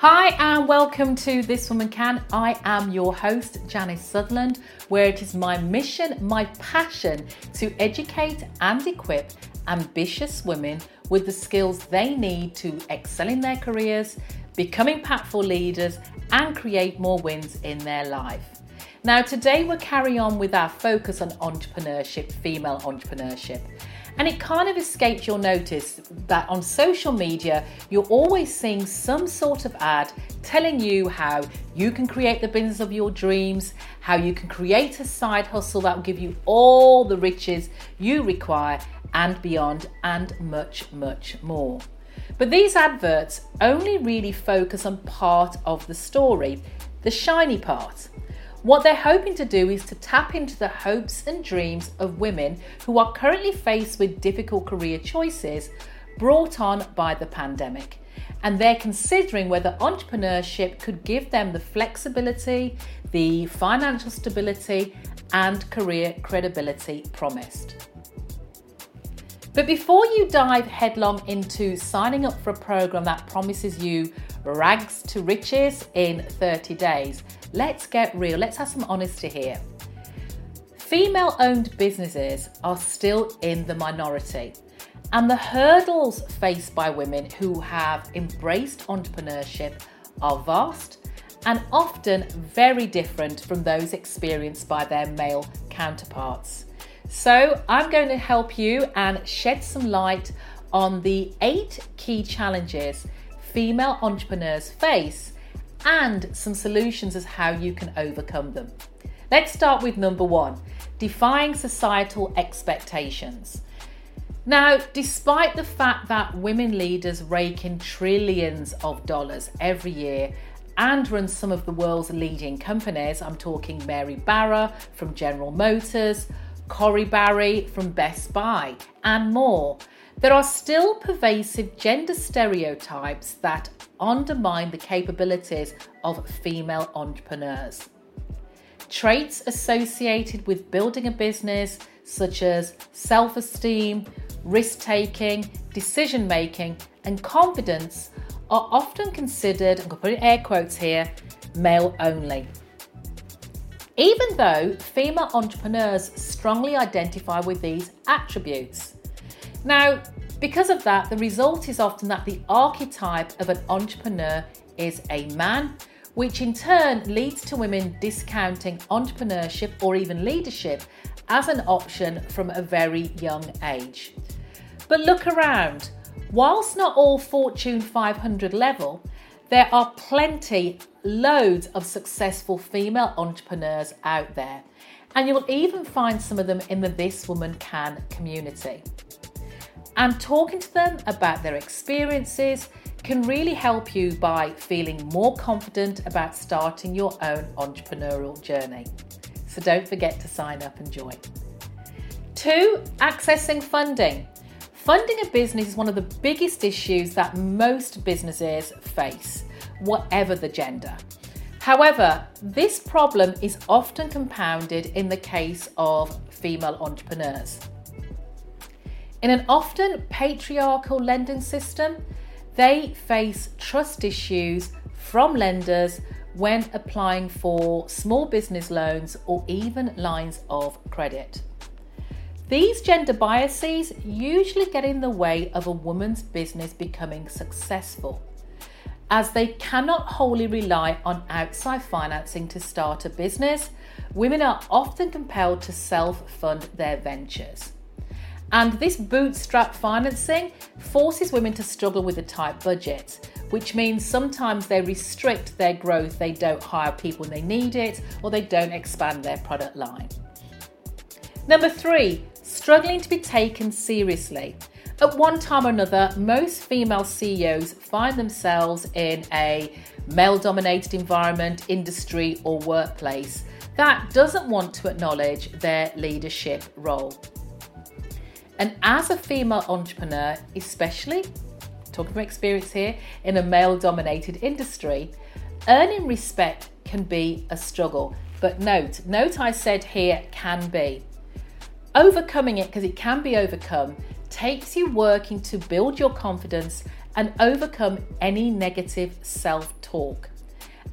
Hi, and welcome to This Woman Can. I am your host, Janice Sutherland, where it is my mission, my passion to educate and equip ambitious women with the skills they need to excel in their careers, become impactful leaders, and create more wins in their life. Now, today we'll carry on with our focus on entrepreneurship, female entrepreneurship. And it kind of escaped your notice that on social media, you're always seeing some sort of ad telling you how you can create the business of your dreams, how you can create a side hustle that will give you all the riches you require and beyond, and much, much more. But these adverts only really focus on part of the story, the shiny part. What they're hoping to do is to tap into the hopes and dreams of women who are currently faced with difficult career choices brought on by the pandemic. And they're considering whether entrepreneurship could give them the flexibility, the financial stability, and career credibility promised. But before you dive headlong into signing up for a program that promises you rags to riches in 30 days, let's get real. Let's have some honesty here. Female owned businesses are still in the minority, and the hurdles faced by women who have embraced entrepreneurship are vast and often very different from those experienced by their male counterparts. So, I'm going to help you and shed some light on the eight key challenges female entrepreneurs face and some solutions as how you can overcome them. Let's start with number one defying societal expectations. Now, despite the fact that women leaders rake in trillions of dollars every year and run some of the world's leading companies, I'm talking Mary Barra from General Motors, Corie Barry from Best Buy, and more. There are still pervasive gender stereotypes that undermine the capabilities of female entrepreneurs. Traits associated with building a business, such as self esteem, risk taking, decision making, and confidence, are often considered, I'm going to put in air quotes here, male only. Even though female entrepreneurs strongly identify with these attributes. Now, because of that, the result is often that the archetype of an entrepreneur is a man, which in turn leads to women discounting entrepreneurship or even leadership as an option from a very young age. But look around. Whilst not all Fortune 500 level, there are plenty, loads of successful female entrepreneurs out there. And you'll even find some of them in the This Woman Can community. And talking to them about their experiences can really help you by feeling more confident about starting your own entrepreneurial journey. So don't forget to sign up and join. Two, accessing funding. Funding a business is one of the biggest issues that most businesses face, whatever the gender. However, this problem is often compounded in the case of female entrepreneurs. In an often patriarchal lending system, they face trust issues from lenders when applying for small business loans or even lines of credit. These gender biases usually get in the way of a woman's business becoming successful, as they cannot wholly rely on outside financing to start a business. Women are often compelled to self fund their ventures. And this bootstrap financing forces women to struggle with a tight budget, which means sometimes they restrict their growth. They don't hire people when they need it, or they don't expand their product line. Number three, struggling to be taken seriously. At one time or another, most female CEOs find themselves in a male dominated environment, industry, or workplace that doesn't want to acknowledge their leadership role. And as a female entrepreneur, especially talking from experience here in a male dominated industry, earning respect can be a struggle. But note, note I said here can be. Overcoming it, because it can be overcome, takes you working to build your confidence and overcome any negative self talk.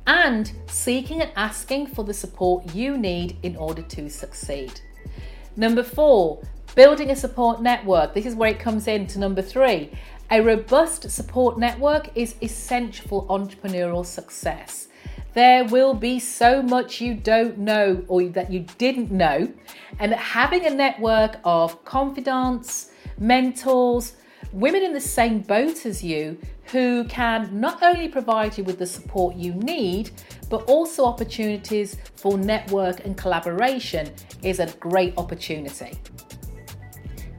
And seeking and asking for the support you need in order to succeed. Number four, building a support network. This is where it comes in to number three. A robust support network is essential for entrepreneurial success. There will be so much you don't know or that you didn't know, and having a network of confidants, mentors, women in the same boat as you who can not only provide you with the support you need, but also opportunities for network and collaboration is a great opportunity.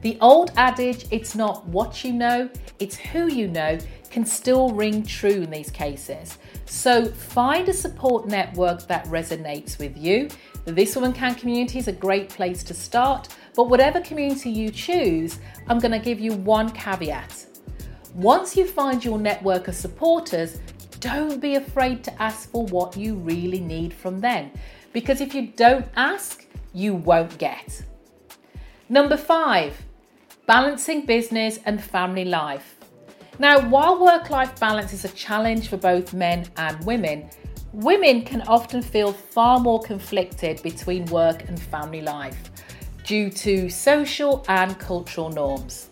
The old adage, it's not what you know, it's who you know, can still ring true in these cases. So find a support network that resonates with you. The This Woman Can community is a great place to start, but whatever community you choose, I'm going to give you one caveat. Once you find your network of supporters, don't be afraid to ask for what you really need from them. Because if you don't ask, you won't get. Number five, balancing business and family life. Now, while work life balance is a challenge for both men and women, women can often feel far more conflicted between work and family life due to social and cultural norms.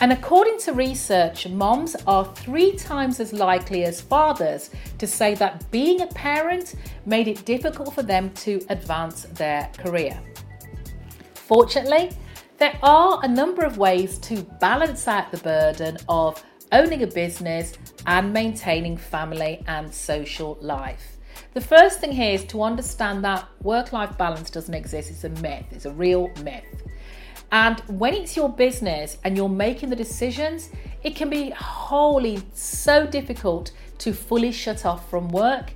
And according to research, moms are three times as likely as fathers to say that being a parent made it difficult for them to advance their career. Fortunately, there are a number of ways to balance out the burden of owning a business and maintaining family and social life. The first thing here is to understand that work life balance doesn't exist, it's a myth, it's a real myth. And when it's your business and you're making the decisions, it can be wholly so difficult to fully shut off from work.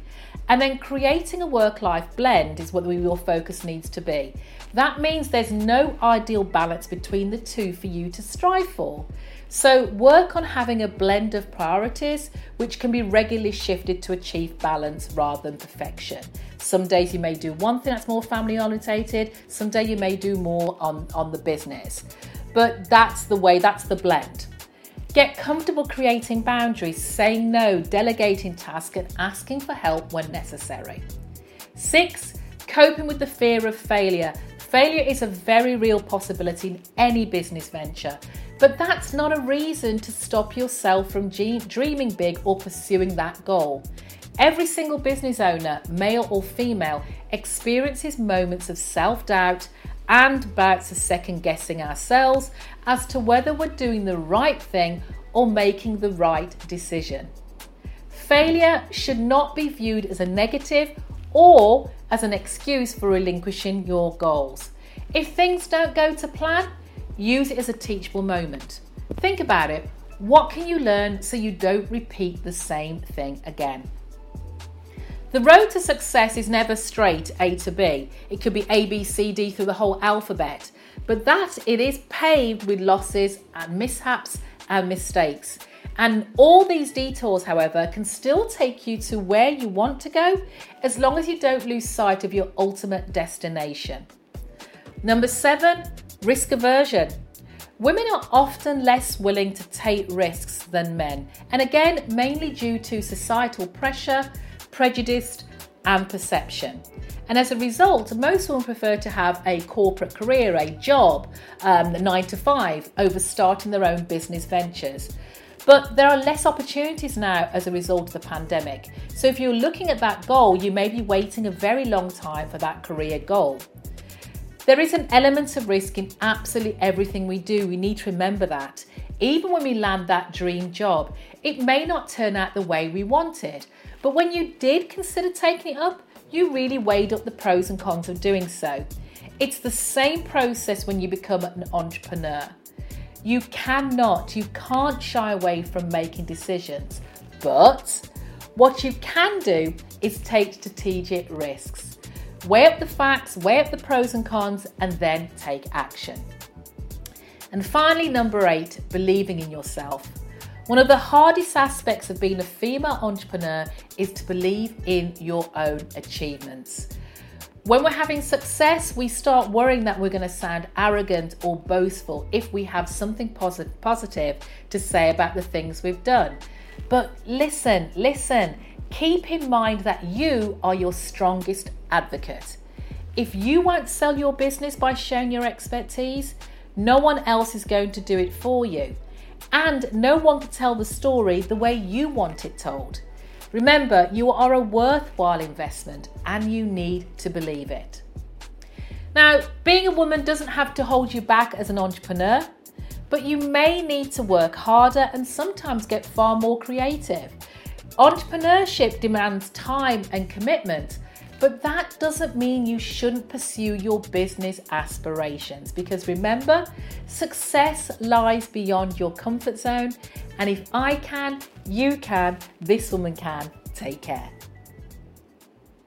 And then creating a work life blend is what your focus needs to be. That means there's no ideal balance between the two for you to strive for. So, work on having a blend of priorities which can be regularly shifted to achieve balance rather than perfection. Some days you may do one thing that's more family orientated, some day you may do more on, on the business. But that's the way, that's the blend. Get comfortable creating boundaries, saying no, delegating tasks, and asking for help when necessary. Six, coping with the fear of failure. Failure is a very real possibility in any business venture, but that's not a reason to stop yourself from dreaming big or pursuing that goal. Every single business owner, male or female, experiences moments of self doubt and bouts of second guessing ourselves as to whether we're doing the right thing or making the right decision. Failure should not be viewed as a negative or as an excuse for relinquishing your goals. If things don't go to plan, use it as a teachable moment. Think about it. What can you learn so you don't repeat the same thing again? The road to success is never straight A to B. It could be A, B, C, D through the whole alphabet, but that it is paved with losses and mishaps and mistakes. And all these detours, however, can still take you to where you want to go as long as you don't lose sight of your ultimate destination. Number seven, risk aversion. Women are often less willing to take risks than men, and again, mainly due to societal pressure, prejudice, and perception. And as a result, most women prefer to have a corporate career, a job, um, nine to five, over starting their own business ventures. But there are less opportunities now as a result of the pandemic. So if you're looking at that goal, you may be waiting a very long time for that career goal. There is an element of risk in absolutely everything we do. We need to remember that. Even when we land that dream job, it may not turn out the way we wanted. But when you did consider taking it up, you really weighed up the pros and cons of doing so. It's the same process when you become an entrepreneur. You cannot, you can't shy away from making decisions. But what you can do is take strategic risks. Weigh up the facts, weigh up the pros and cons, and then take action. And finally, number eight, believing in yourself. One of the hardest aspects of being a female entrepreneur is to believe in your own achievements. When we're having success, we start worrying that we're going to sound arrogant or boastful if we have something positive to say about the things we've done. But listen, listen, keep in mind that you are your strongest advocate. If you won't sell your business by showing your expertise, no one else is going to do it for you. And no one can tell the story the way you want it told. Remember, you are a worthwhile investment and you need to believe it. Now, being a woman doesn't have to hold you back as an entrepreneur, but you may need to work harder and sometimes get far more creative. Entrepreneurship demands time and commitment, but that doesn't mean you shouldn't pursue your business aspirations because remember, success lies beyond your comfort zone. And if I can, you can, this woman can. Take care.